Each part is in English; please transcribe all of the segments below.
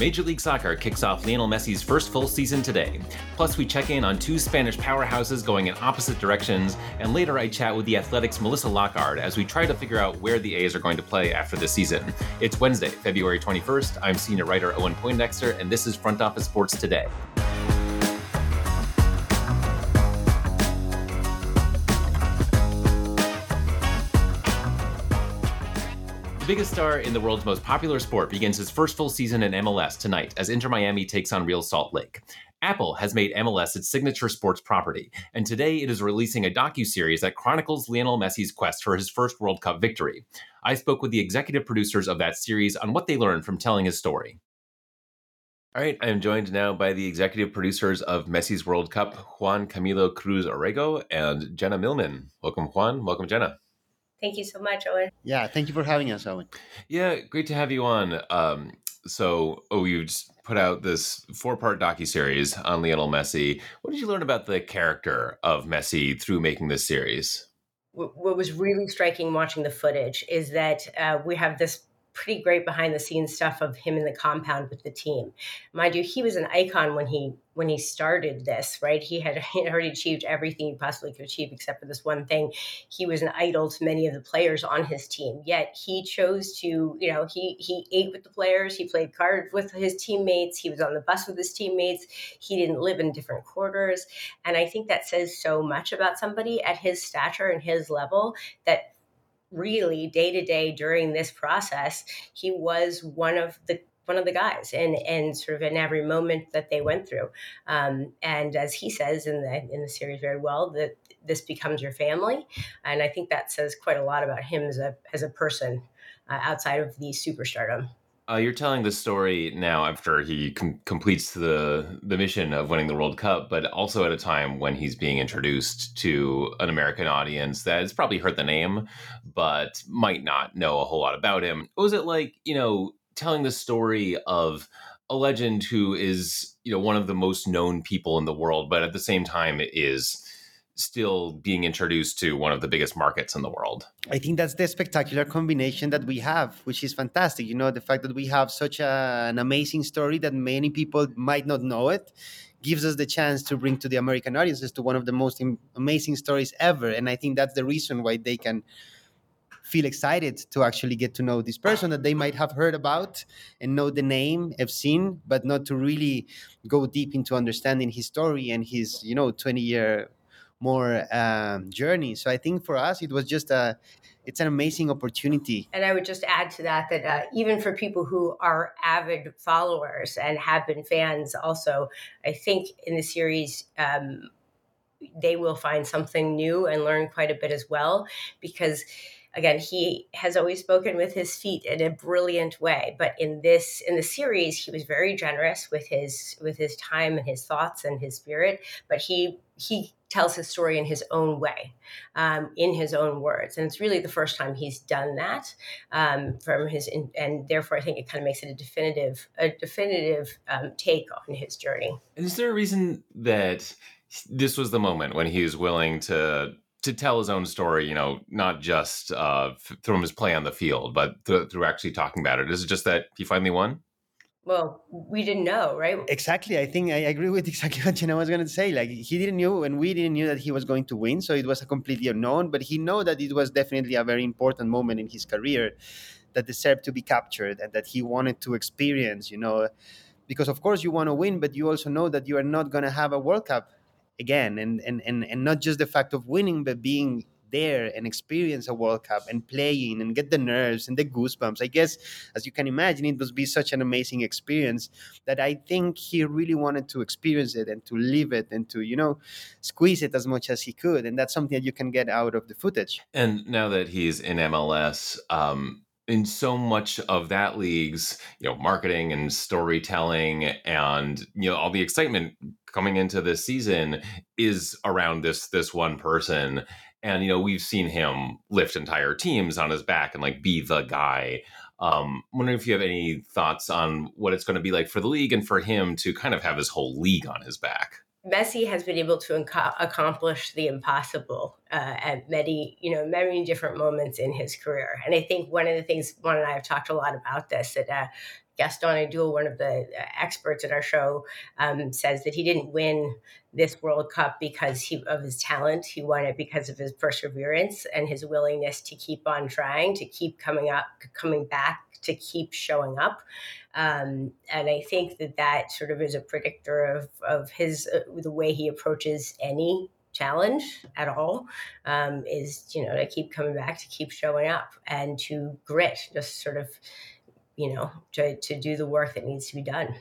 Major League Soccer kicks off Lionel Messi's first full season today. Plus, we check in on two Spanish powerhouses going in opposite directions, and later I chat with the Athletic's Melissa Lockard as we try to figure out where the A's are going to play after the season. It's Wednesday, February 21st. I'm senior writer Owen Poindexter, and this is Front Office Sports Today. Biggest star in the world's most popular sport begins his first full season in MLS tonight as Inter Miami takes on Real Salt Lake. Apple has made MLS its signature sports property, and today it is releasing a docu-series that chronicles Lionel Messi's quest for his first World Cup victory. I spoke with the executive producers of that series on what they learned from telling his story. All right, I am joined now by the executive producers of Messi's World Cup, Juan Camilo Cruz Orrego and Jenna Millman. Welcome, Juan. Welcome, Jenna. Thank you so much, Owen. Yeah, thank you for having us, Owen. Yeah, great to have you on. Um, so, oh, you just put out this four-part docu series on Lionel Messi. What did you learn about the character of Messi through making this series? What was really striking watching the footage is that uh, we have this pretty great behind the scenes stuff of him in the compound with the team. Mind you, he was an icon when he when he started this, right? He had, he had already achieved everything he possibly could achieve except for this one thing. He was an idol to many of the players on his team. Yet he chose to, you know, he he ate with the players, he played cards with his teammates, he was on the bus with his teammates, he didn't live in different quarters. And I think that says so much about somebody at his stature and his level that really day to day during this process, he was one of the one of the guys and and sort of in every moment that they went through. Um, and as he says in the in the series very well that this becomes your family. And i think that says quite a lot about him as a as a person uh, outside of the superstardom uh, you're telling the story now after he com- completes the the mission of winning the World Cup, but also at a time when he's being introduced to an American audience that has probably heard the name, but might not know a whole lot about him. What was it like, you know, telling the story of a legend who is, you know, one of the most known people in the world, but at the same time is still being introduced to one of the biggest markets in the world. I think that's the spectacular combination that we have, which is fantastic. You know, the fact that we have such a, an amazing story that many people might not know it gives us the chance to bring to the American audiences to one of the most amazing stories ever. And I think that's the reason why they can feel excited to actually get to know this person that they might have heard about and know the name, have seen, but not to really go deep into understanding his story and his, you know, 20 year more um, journey. So I think for us, it was just a, it's an amazing opportunity. And I would just add to that that uh, even for people who are avid followers and have been fans, also, I think in the series. Um, they will find something new and learn quite a bit as well because again he has always spoken with his feet in a brilliant way but in this in the series he was very generous with his with his time and his thoughts and his spirit but he he tells his story in his own way um, in his own words and it's really the first time he's done that um, from his in, and therefore i think it kind of makes it a definitive a definitive um, take on his journey and is there a reason that this was the moment when he was willing to to tell his own story, you know, not just uh, through his play on the field, but th- through actually talking about it. Is it just that he finally won? Well, we didn't know, right? Exactly. I think I agree with exactly what Jenna was going to say. Like he didn't know, and we didn't know that he was going to win, so it was a completely unknown. But he know that it was definitely a very important moment in his career that deserved to be captured, and that he wanted to experience. You know, because of course you want to win, but you also know that you are not going to have a World Cup again and, and and and not just the fact of winning but being there and experience a World Cup and playing and get the nerves and the goosebumps. I guess, as you can imagine, it must be such an amazing experience that I think he really wanted to experience it and to live it and to, you know, squeeze it as much as he could. And that's something that you can get out of the footage. And now that he's in MLS, um, in so much of that league's you know marketing and storytelling and you know all the excitement coming into this season is around this this one person and you know we've seen him lift entire teams on his back and like be the guy um wondering if you have any thoughts on what it's going to be like for the league and for him to kind of have his whole league on his back Messi has been able to inco- accomplish the impossible uh, at many, you know, many different moments in his career. And I think one of the things, Juan and I have talked a lot about this, that uh, Gaston Edul, one of the uh, experts in our show, um, says that he didn't win this World Cup because he, of his talent. He won it because of his perseverance and his willingness to keep on trying, to keep coming up, coming back, to keep showing up. Um, and I think that that sort of is a predictor of of his uh, the way he approaches any challenge at all um, is you know to keep coming back to keep showing up and to grit just sort of you know to, to do the work that needs to be done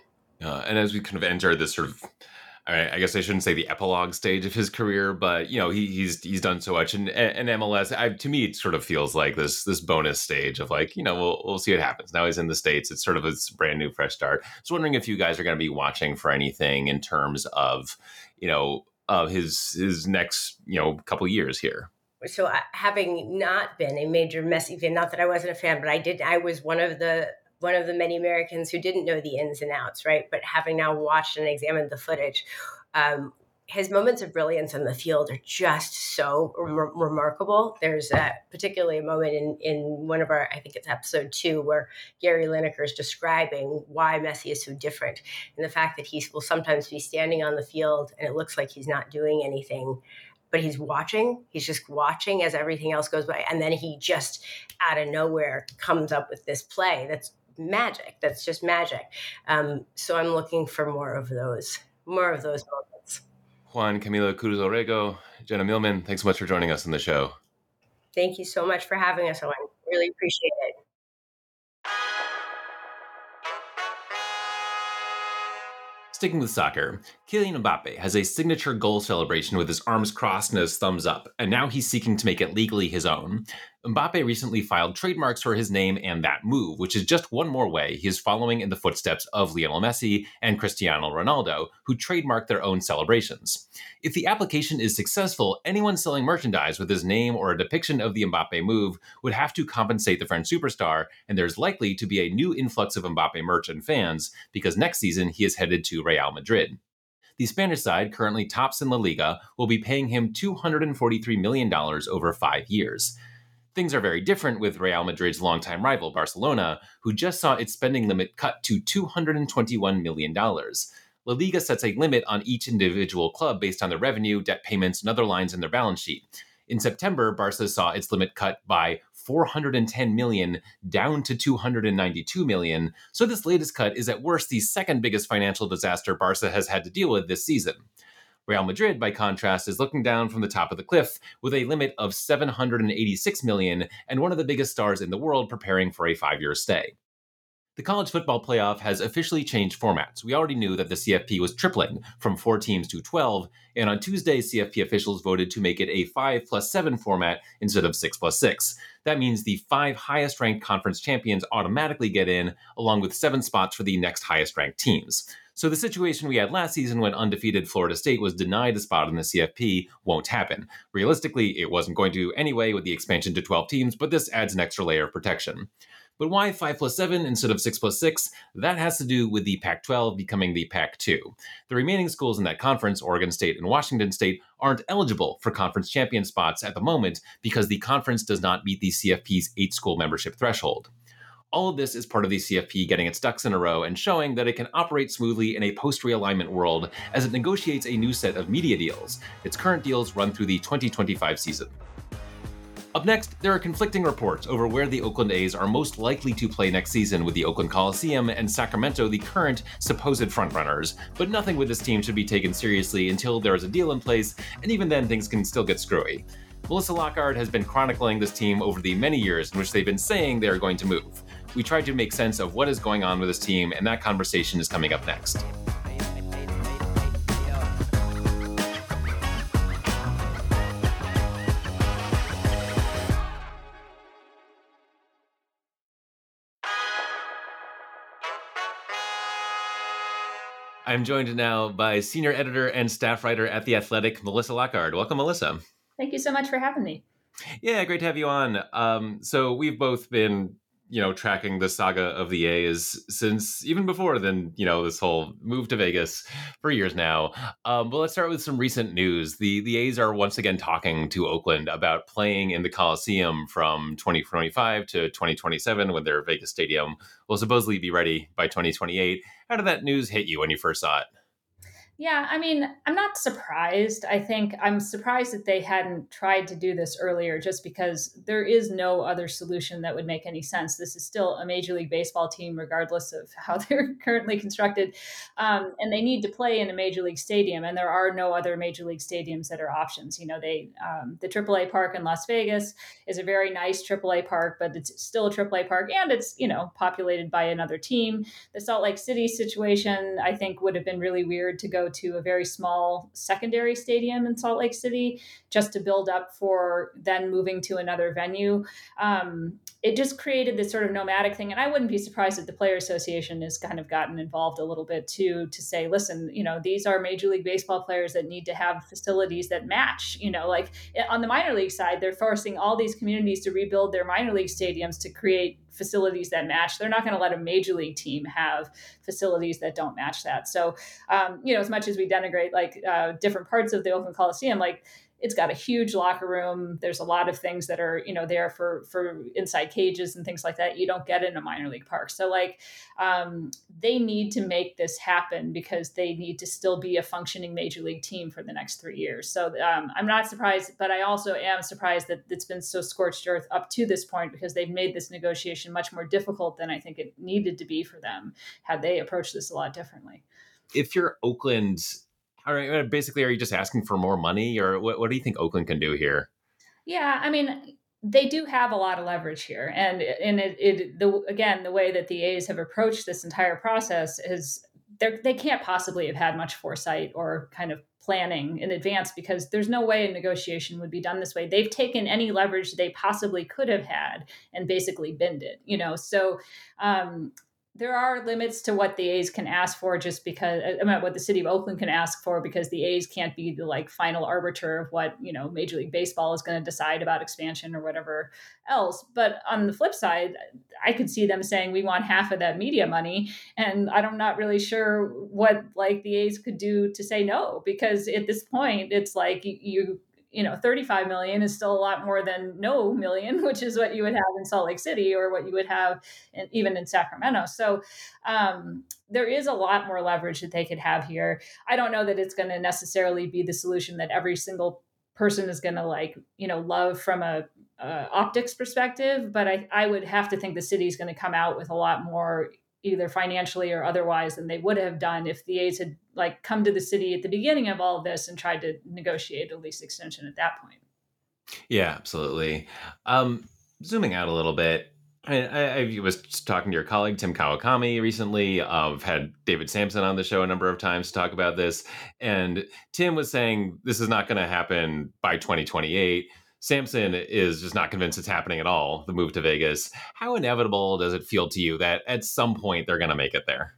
uh, and as we kind of enter this sort of I guess I shouldn't say the epilogue stage of his career, but you know he, he's he's done so much, and and MLS I, to me it sort of feels like this this bonus stage of like you know we'll we'll see what happens. Now he's in the states; it's sort of a brand new fresh start. So wondering if you guys are going to be watching for anything in terms of you know of his his next you know couple years here so uh, having not been a major Messi fan, not that I wasn't a fan, but I did. I was one of the one of the many Americans who didn't know the ins and outs, right? But having now watched and examined the footage, um, his moments of brilliance on the field are just so re- remarkable. There's a, particularly a moment in, in one of our, I think it's episode two, where Gary Lineker is describing why Messi is so different and the fact that he will sometimes be standing on the field and it looks like he's not doing anything, but he's watching. He's just watching as everything else goes by. And then he just out of nowhere comes up with this play that's magic. That's just magic. Um, so I'm looking for more of those, more of those moments. Juan Camilo Cruz Orrego, Jenna Millman, thanks so much for joining us on the show. Thank you so much for having us, Owen. Really appreciate it. Sticking with soccer, Kylian Mbappe has a signature goal celebration with his arms crossed and his thumbs up, and now he's seeking to make it legally his own. Mbappe recently filed trademarks for his name and that move, which is just one more way he is following in the footsteps of Lionel Messi and Cristiano Ronaldo, who trademarked their own celebrations. If the application is successful, anyone selling merchandise with his name or a depiction of the Mbappe move would have to compensate the French superstar, and there's likely to be a new influx of Mbappe merch and fans because next season he is headed to Real Madrid. The Spanish side, currently tops in La Liga, will be paying him $243 million over five years. Things are very different with Real Madrid's longtime rival, Barcelona, who just saw its spending limit cut to $221 million. La Liga sets a limit on each individual club based on their revenue, debt payments, and other lines in their balance sheet. In September, Barca saw its limit cut by 410 million down to 292 million. So this latest cut is at worst the second biggest financial disaster Barca has had to deal with this season. Real Madrid, by contrast, is looking down from the top of the cliff with a limit of 786 million and one of the biggest stars in the world preparing for a five year stay. The college football playoff has officially changed formats. We already knew that the CFP was tripling from four teams to 12, and on Tuesday, CFP officials voted to make it a 5 plus 7 format instead of 6 plus 6. That means the five highest ranked conference champions automatically get in, along with seven spots for the next highest ranked teams. So the situation we had last season when undefeated Florida State was denied a spot in the CFP won't happen. Realistically, it wasn't going to anyway with the expansion to 12 teams, but this adds an extra layer of protection. But why 5 plus 7 instead of 6 plus 6? That has to do with the Pac 12 becoming the Pac 2. The remaining schools in that conference, Oregon State and Washington State, aren't eligible for conference champion spots at the moment because the conference does not meet the CFP's eight school membership threshold. All of this is part of the CFP getting its ducks in a row and showing that it can operate smoothly in a post realignment world as it negotiates a new set of media deals. Its current deals run through the 2025 season. Up next, there are conflicting reports over where the Oakland A's are most likely to play next season with the Oakland Coliseum and Sacramento the current supposed frontrunners, but nothing with this team should be taken seriously until there is a deal in place, and even then things can still get screwy. Melissa Lockard has been chronicling this team over the many years in which they've been saying they are going to move. We tried to make sense of what is going on with this team, and that conversation is coming up next. I'm joined now by senior editor and staff writer at The Athletic, Melissa Lockard. Welcome, Melissa. Thank you so much for having me. Yeah, great to have you on. Um, so we've both been you know, tracking the saga of the A's since even before then, you know, this whole move to Vegas for years now. Um, but let's start with some recent news. The the A's are once again talking to Oakland about playing in the Coliseum from 2025 to 2027 when their Vegas stadium will supposedly be ready by 2028. How did that news hit you when you first saw it? Yeah, I mean, I'm not surprised. I think I'm surprised that they hadn't tried to do this earlier just because there is no other solution that would make any sense. This is still a Major League Baseball team, regardless of how they're currently constructed. Um, and they need to play in a Major League Stadium, and there are no other Major League stadiums that are options. You know, they um, the AAA park in Las Vegas is a very nice AAA park, but it's still a AAA park, and it's, you know, populated by another team. The Salt Lake City situation, I think, would have been really weird to go to a very small secondary stadium in Salt Lake City just to build up for then moving to another venue. Um, it just created this sort of nomadic thing. And I wouldn't be surprised if the Player Association has kind of gotten involved a little bit too to say, listen, you know, these are Major League Baseball players that need to have facilities that match. You know, like eh, on the minor league side, they're forcing all these communities to rebuild their minor league stadiums to create facilities that match. They're not going to let a major league team have facilities that don't match that. So, um, you know, as much as we denigrate like uh, different parts of the Oakland Coliseum, like it's got a huge locker room. There's a lot of things that are, you know, there for for inside cages and things like that. You don't get in a minor league park. So like um, they need to make this happen because they need to still be a functioning major league team for the next three years. So um, I'm not surprised, but I also am surprised that it's been so scorched earth up to this point because they've made this negotiation much more difficult than I think it needed to be for them had they approached this a lot differently. If you're Oakland are basically are you just asking for more money or what, what do you think Oakland can do here? Yeah, I mean, they do have a lot of leverage here, and and it, it the again the way that the A's have approached this entire process is they can't possibly have had much foresight or kind of planning in advance because there's no way a negotiation would be done this way. They've taken any leverage they possibly could have had and basically binned it, you know. So um, there are limits to what the A's can ask for just because I mean what the city of Oakland can ask for because the A's can't be the like final arbiter of what, you know, Major League Baseball is going to decide about expansion or whatever else. But on the flip side, I could see them saying we want half of that media money and I'm not really sure what like the A's could do to say no because at this point it's like you you know 35 million is still a lot more than no million which is what you would have in salt lake city or what you would have in, even in sacramento. So um, there is a lot more leverage that they could have here. I don't know that it's going to necessarily be the solution that every single person is going to like you know love from a optics perspective but I, I would have to think the city is going to come out with a lot more either financially or otherwise than they would have done if the A's had like come to the city at the beginning of all of this and tried to negotiate a lease extension at that point. Yeah, absolutely. Um, zooming out a little bit, I, I, was talking to your colleague Tim Kawakami recently. I've had David Samson on the show a number of times to talk about this, and Tim was saying this is not going to happen by 2028. Samson is just not convinced it's happening at all, the move to Vegas. How inevitable does it feel to you that at some point they're going to make it there?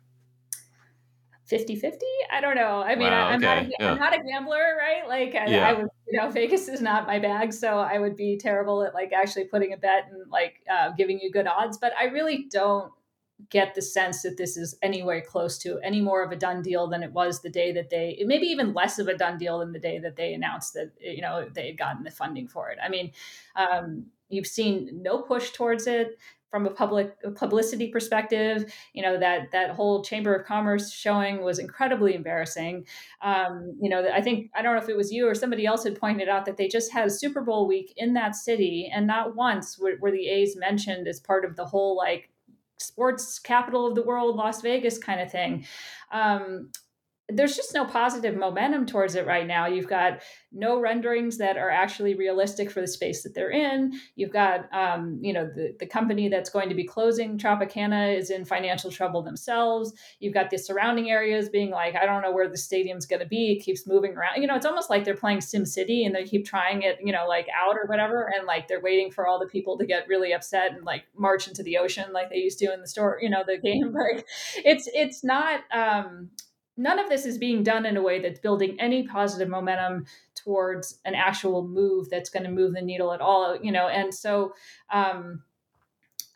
50 50 i don't know i mean wow, I, am not, yeah. not a gambler right like I, yeah. I, would you know vegas is not my bag so i would be terrible at like actually putting a bet and like uh, giving you good odds but i really don't get the sense that this is anywhere close to any more of a done deal than it was the day that they maybe even less of a done deal than the day that they announced that you know they had gotten the funding for it. I mean um, you've seen no push towards it from a public publicity perspective. You know that that whole chamber of commerce showing was incredibly embarrassing. Um, you know i think i don't know if it was you or somebody else had pointed out that they just had super bowl week in that city and not once were, were the a's mentioned as part of the whole like sports capital of the world, Las Vegas kind of thing. Um, there's just no positive momentum towards it right now. You've got no renderings that are actually realistic for the space that they're in. You've got, um, you know, the, the company that's going to be closing Tropicana is in financial trouble themselves. You've got the surrounding areas being like, I don't know where the stadium's going to be. It keeps moving around. You know, it's almost like they're playing Sim City and they keep trying it, you know, like out or whatever. And like they're waiting for all the people to get really upset and like march into the ocean like they used to in the store, you know, the game. Like it's, it's not, um, none of this is being done in a way that's building any positive momentum towards an actual move that's going to move the needle at all you know and so um,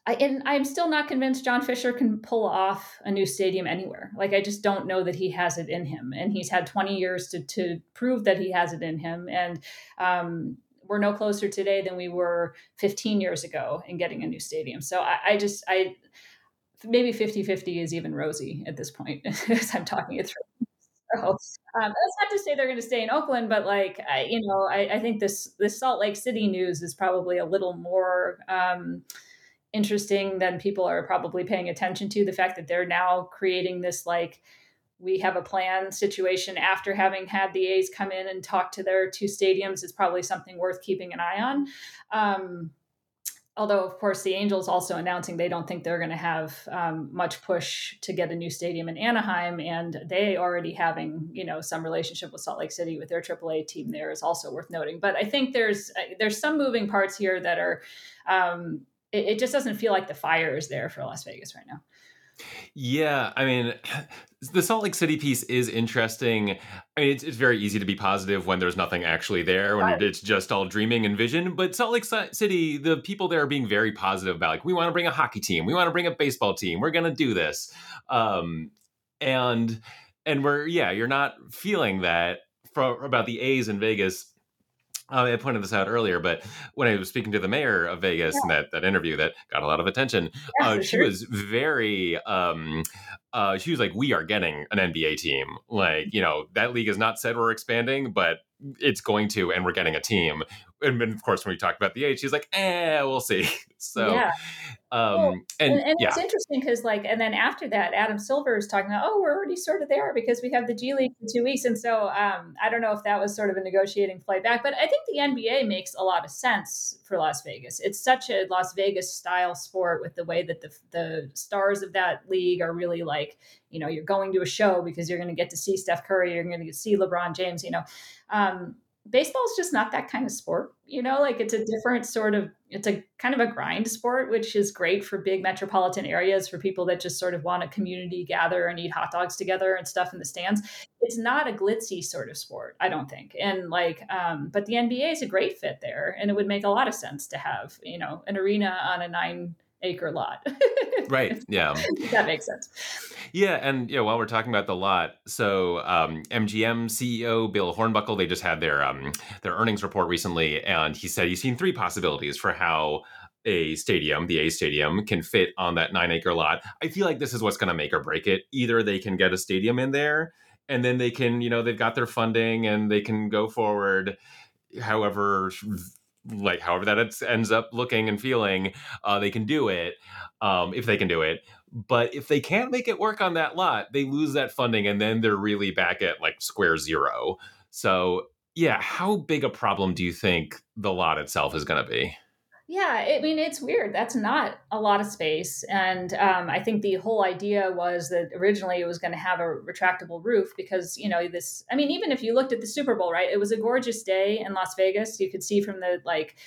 I, and I'm still not convinced John Fisher can pull off a new stadium anywhere. Like I just don't know that he has it in him, and he's had 20 years to to prove that he has it in him. And um, we're no closer today than we were 15 years ago in getting a new stadium. So I, I just I maybe 50-50 is even rosy at this point as I'm talking it through. Um, that's not to say they're going to stay in Oakland, but like I, you know, I, I, think this this Salt Lake City news is probably a little more. Um, interesting than people are probably paying attention to the fact that they're now creating this like we have a plan situation after having had the A's come in and talk to their two stadiums is probably something worth keeping an eye on. Um, although, of course, the Angels also announcing they don't think they're going to have um, much push to get a new stadium in Anaheim, and they already having you know some relationship with Salt Lake City with their AAA team there is also worth noting. But I think there's uh, there's some moving parts here that are. Um, it, it just doesn't feel like the fire is there for Las Vegas right now. Yeah, I mean, the Salt Lake City piece is interesting. I mean, it's, it's very easy to be positive when there's nothing actually there, when right. it's just all dreaming and vision. But Salt Lake City, the people there are being very positive about, like, we want to bring a hockey team, we want to bring a baseball team, we're going to do this, um, and and we're yeah, you're not feeling that for about the A's in Vegas uh, I pointed this out earlier, but when I was speaking to the mayor of Vegas yeah. in that, that interview that got a lot of attention, yeah, uh, she sure. was very, um, uh, she was like, we are getting an NBA team. Like, you know, that league has not said we're expanding, but it's going to, and we're getting a team. And then, of course, when we talked about the age, he's like, eh, we'll see. So, yeah. Um, well, and, and, and yeah. it's interesting because, like, and then after that, Adam Silver is talking about, oh, we're already sort of there because we have the G League in two weeks. And so um, I don't know if that was sort of a negotiating flight back, but I think the NBA makes a lot of sense for Las Vegas. It's such a Las Vegas style sport with the way that the, the stars of that league are really like, you know, you're going to a show because you're going to get to see Steph Curry, you're going to see LeBron James, you know. Um, baseball is just not that kind of sport you know like it's a different sort of it's a kind of a grind sport which is great for big metropolitan areas for people that just sort of want a community gather and eat hot dogs together and stuff in the stands. It's not a glitzy sort of sport i don't think. And like um but the nba is a great fit there and it would make a lot of sense to have you know an arena on a nine acre lot. right. Yeah. that makes sense. Yeah, and yeah, while we're talking about the lot, so um, MGM CEO Bill Hornbuckle, they just had their um, their earnings report recently, and he said he's seen three possibilities for how a stadium, the A Stadium, can fit on that nine acre lot. I feel like this is what's going to make or break it. Either they can get a stadium in there, and then they can, you know, they've got their funding and they can go forward however like however that ends up looking and feeling, uh, they can do it um, if they can do it. But if they can't make it work on that lot, they lose that funding and then they're really back at like square zero. So yeah, how big a problem do you think the lot itself is going to be? Yeah, I mean, it's weird. That's not a lot of space. And um, I think the whole idea was that originally it was going to have a retractable roof because, you know, this, I mean, even if you looked at the Super Bowl, right, it was a gorgeous day in Las Vegas. You could see from the, like,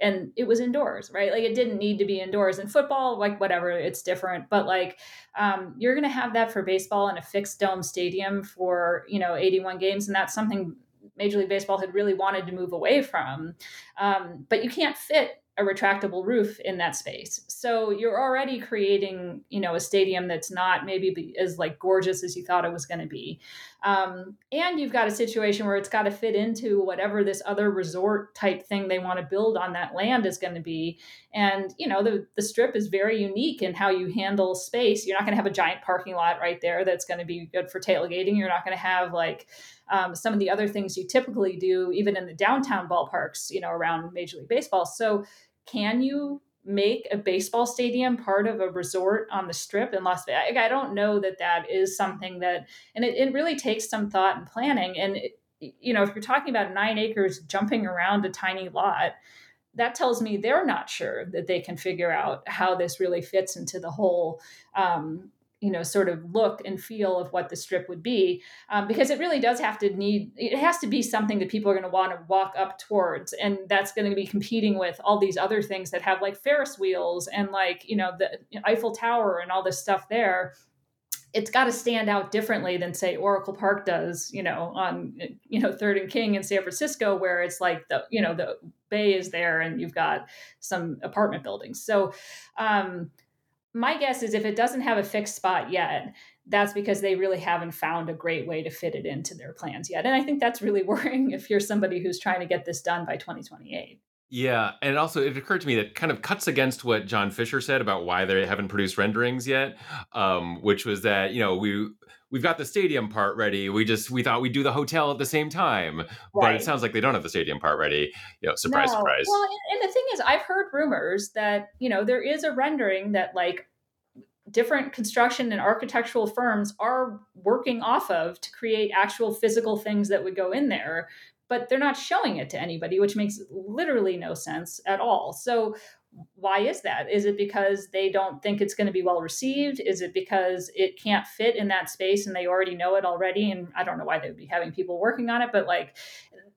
and it was indoors, right? Like it didn't need to be indoors. In football, like whatever, it's different. But like um, you're going to have that for baseball in a fixed dome stadium for you know 81 games, and that's something Major League Baseball had really wanted to move away from. Um, but you can't fit a retractable roof in that space. So you're already creating, you know, a stadium that's not maybe as like gorgeous as you thought it was going to be. Um, and you've got a situation where it's got to fit into whatever this other resort type thing they want to build on that land is going to be. And, you know, the, the strip is very unique in how you handle space. You're not going to have a giant parking lot right there that's going to be good for tailgating. You're not going to have like, um, some of the other things you typically do, even in the downtown ballparks, you know, around Major League Baseball. So can you make a baseball stadium part of a resort on the strip in Las Vegas? I don't know that that is something that, and it, it really takes some thought and planning. And, it, you know, if you're talking about nine acres jumping around a tiny lot, that tells me they're not sure that they can figure out how this really fits into the whole um, you know sort of look and feel of what the strip would be um, because it really does have to need it has to be something that people are going to want to walk up towards and that's going to be competing with all these other things that have like ferris wheels and like you know the eiffel tower and all this stuff there it's got to stand out differently than say Oracle Park does, you know, on you know Third and King in San Francisco, where it's like the you know the bay is there and you've got some apartment buildings. So, um, my guess is if it doesn't have a fixed spot yet, that's because they really haven't found a great way to fit it into their plans yet. And I think that's really worrying if you're somebody who's trying to get this done by 2028. Yeah, and also it occurred to me that kind of cuts against what John Fisher said about why they haven't produced renderings yet, um, which was that you know we we've got the stadium part ready. We just we thought we'd do the hotel at the same time, right. but it sounds like they don't have the stadium part ready. You know, surprise, no. surprise. Well, and the thing is, I've heard rumors that you know there is a rendering that like different construction and architectural firms are working off of to create actual physical things that would go in there but they're not showing it to anybody, which makes literally no sense at all. So, why is that? Is it because they don't think it's going to be well received? Is it because it can't fit in that space and they already know it already? And I don't know why they would be having people working on it, but like,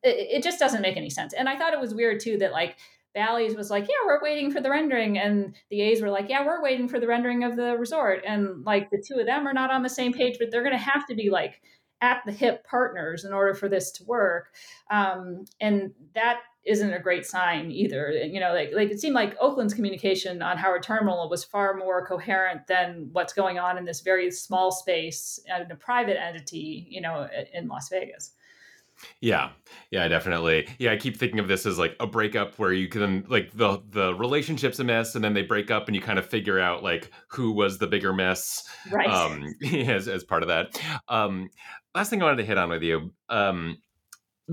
it, it just doesn't make any sense. And I thought it was weird too that like Bally's was like, yeah, we're waiting for the rendering. And the A's were like, yeah, we're waiting for the rendering of the resort. And like the two of them are not on the same page, but they're going to have to be like at the hip partners in order for this to work. Um, and that isn't a great sign either. You know, like, like it seemed like Oakland's communication on Howard Terminal was far more coherent than what's going on in this very small space in a private entity, you know, in Las Vegas. Yeah, yeah, definitely. Yeah, I keep thinking of this as like a breakup where you can like the the relationship's a mess, and then they break up, and you kind of figure out like who was the bigger mess, right? Um, as as part of that. Um, last thing I wanted to hit on with you. Um,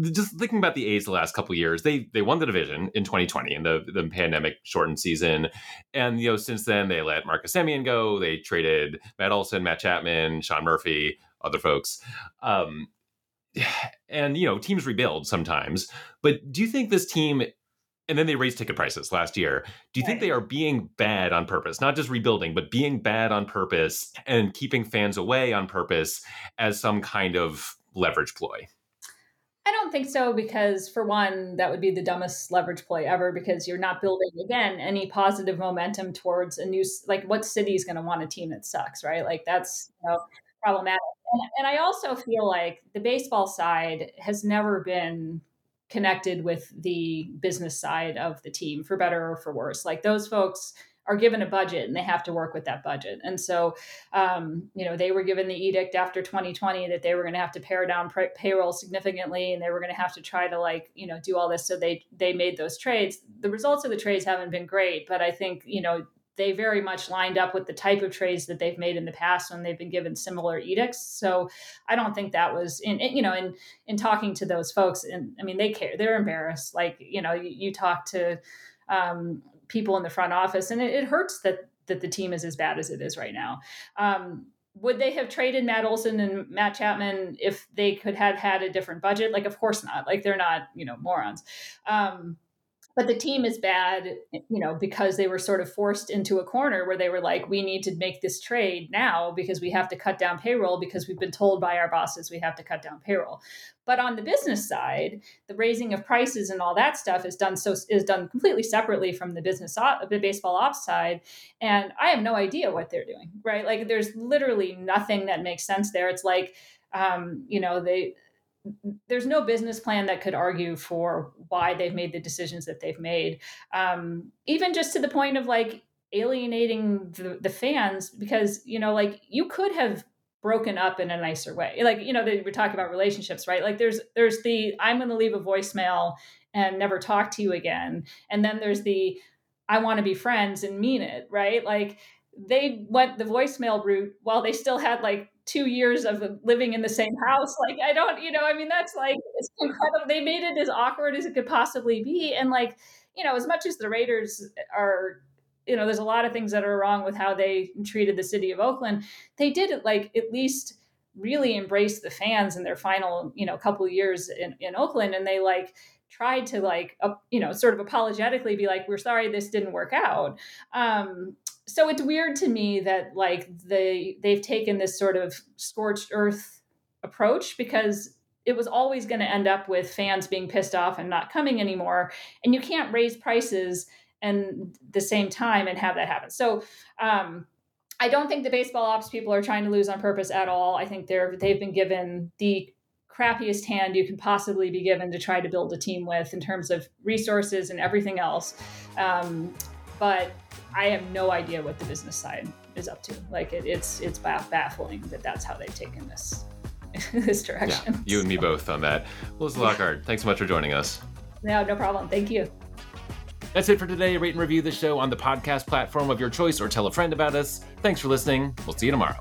just thinking about the A's the last couple years, they they won the division in 2020 in the the pandemic shortened season, and you know since then they let Marcus Semien go, they traded Matt Olson, Matt Chapman, Sean Murphy, other folks, um, and you know teams rebuild sometimes. But do you think this team? And then they raised ticket prices last year. Do you think they are being bad on purpose, not just rebuilding, but being bad on purpose and keeping fans away on purpose as some kind of leverage ploy? I don't think so because, for one, that would be the dumbest leverage play ever because you're not building, again, any positive momentum towards a new, like, what city is going to want a team that sucks, right? Like, that's you know, problematic. And, I also feel like the baseball side has never been connected with the business side of the team, for better or for worse. Like, those folks are given a budget and they have to work with that budget. And so, um, you know, they were given the edict after 2020 that they were going to have to pare down pay- payroll significantly and they were going to have to try to like, you know, do all this. So they they made those trades. The results of the trades haven't been great, but I think you know they very much lined up with the type of trades that they've made in the past when they've been given similar edicts. So I don't think that was in, you know in in talking to those folks and I mean they care they're embarrassed like you know you, you talk to um, people in the front office, and it, it, hurts that that the team is as bad as it is right now. Um, would they have traded Matt Olson and Matt Chapman if they could have had a different budget? Like, of course not. Like, they're not, you know, morons. Um, but the team is bad, you know, because they were sort of forced into a corner where they were like, we need to make this trade now because we have to cut down payroll because we've been told by our bosses we have to cut down payroll. But on the business side, the raising of prices and all that stuff is done so is done completely separately from the business op, the baseball ops side, and I have no idea what they're doing. Right, like there's literally nothing that makes sense there. It's like, um, you know, they there's no business plan that could argue for why they've made the decisions that they've made. Um, even just to the point of like alienating the, the fans, because, you know, like you could have broken up in a nicer way. Like, you know, they, we're talking about relationships, right? Like there's, there's the, I'm going to leave a voicemail and never talk to you again. And then there's the, I want to be friends and mean it, right? Like they went the voicemail route while they still had like two years of living in the same house. Like, I don't, you know, I mean, that's like, it's incredible. They made it as awkward as it could possibly be. And like, you know, as much as the Raiders are, you know, there's a lot of things that are wrong with how they treated the city of Oakland. They did like at least really embrace the fans in their final, you know, couple years in, in Oakland. And they like, tried to like uh, you know sort of apologetically be like we're sorry this didn't work out um so it's weird to me that like they they've taken this sort of scorched earth approach because it was always going to end up with fans being pissed off and not coming anymore and you can't raise prices and the same time and have that happen so um I don't think the baseball ops people are trying to lose on purpose at all. I think they're they've been given the crappiest hand you can possibly be given to try to build a team with in terms of resources and everything else. Um, but I have no idea what the business side is up to. Like it, it's it's baffling that that's how they've taken this this direction. Yeah, you and me both on that. Melissa Lockard, thanks so much for joining us. No, no problem. Thank you. That's it for today. Rate and review the show on the podcast platform of your choice or tell a friend about us. Thanks for listening. We'll see you tomorrow.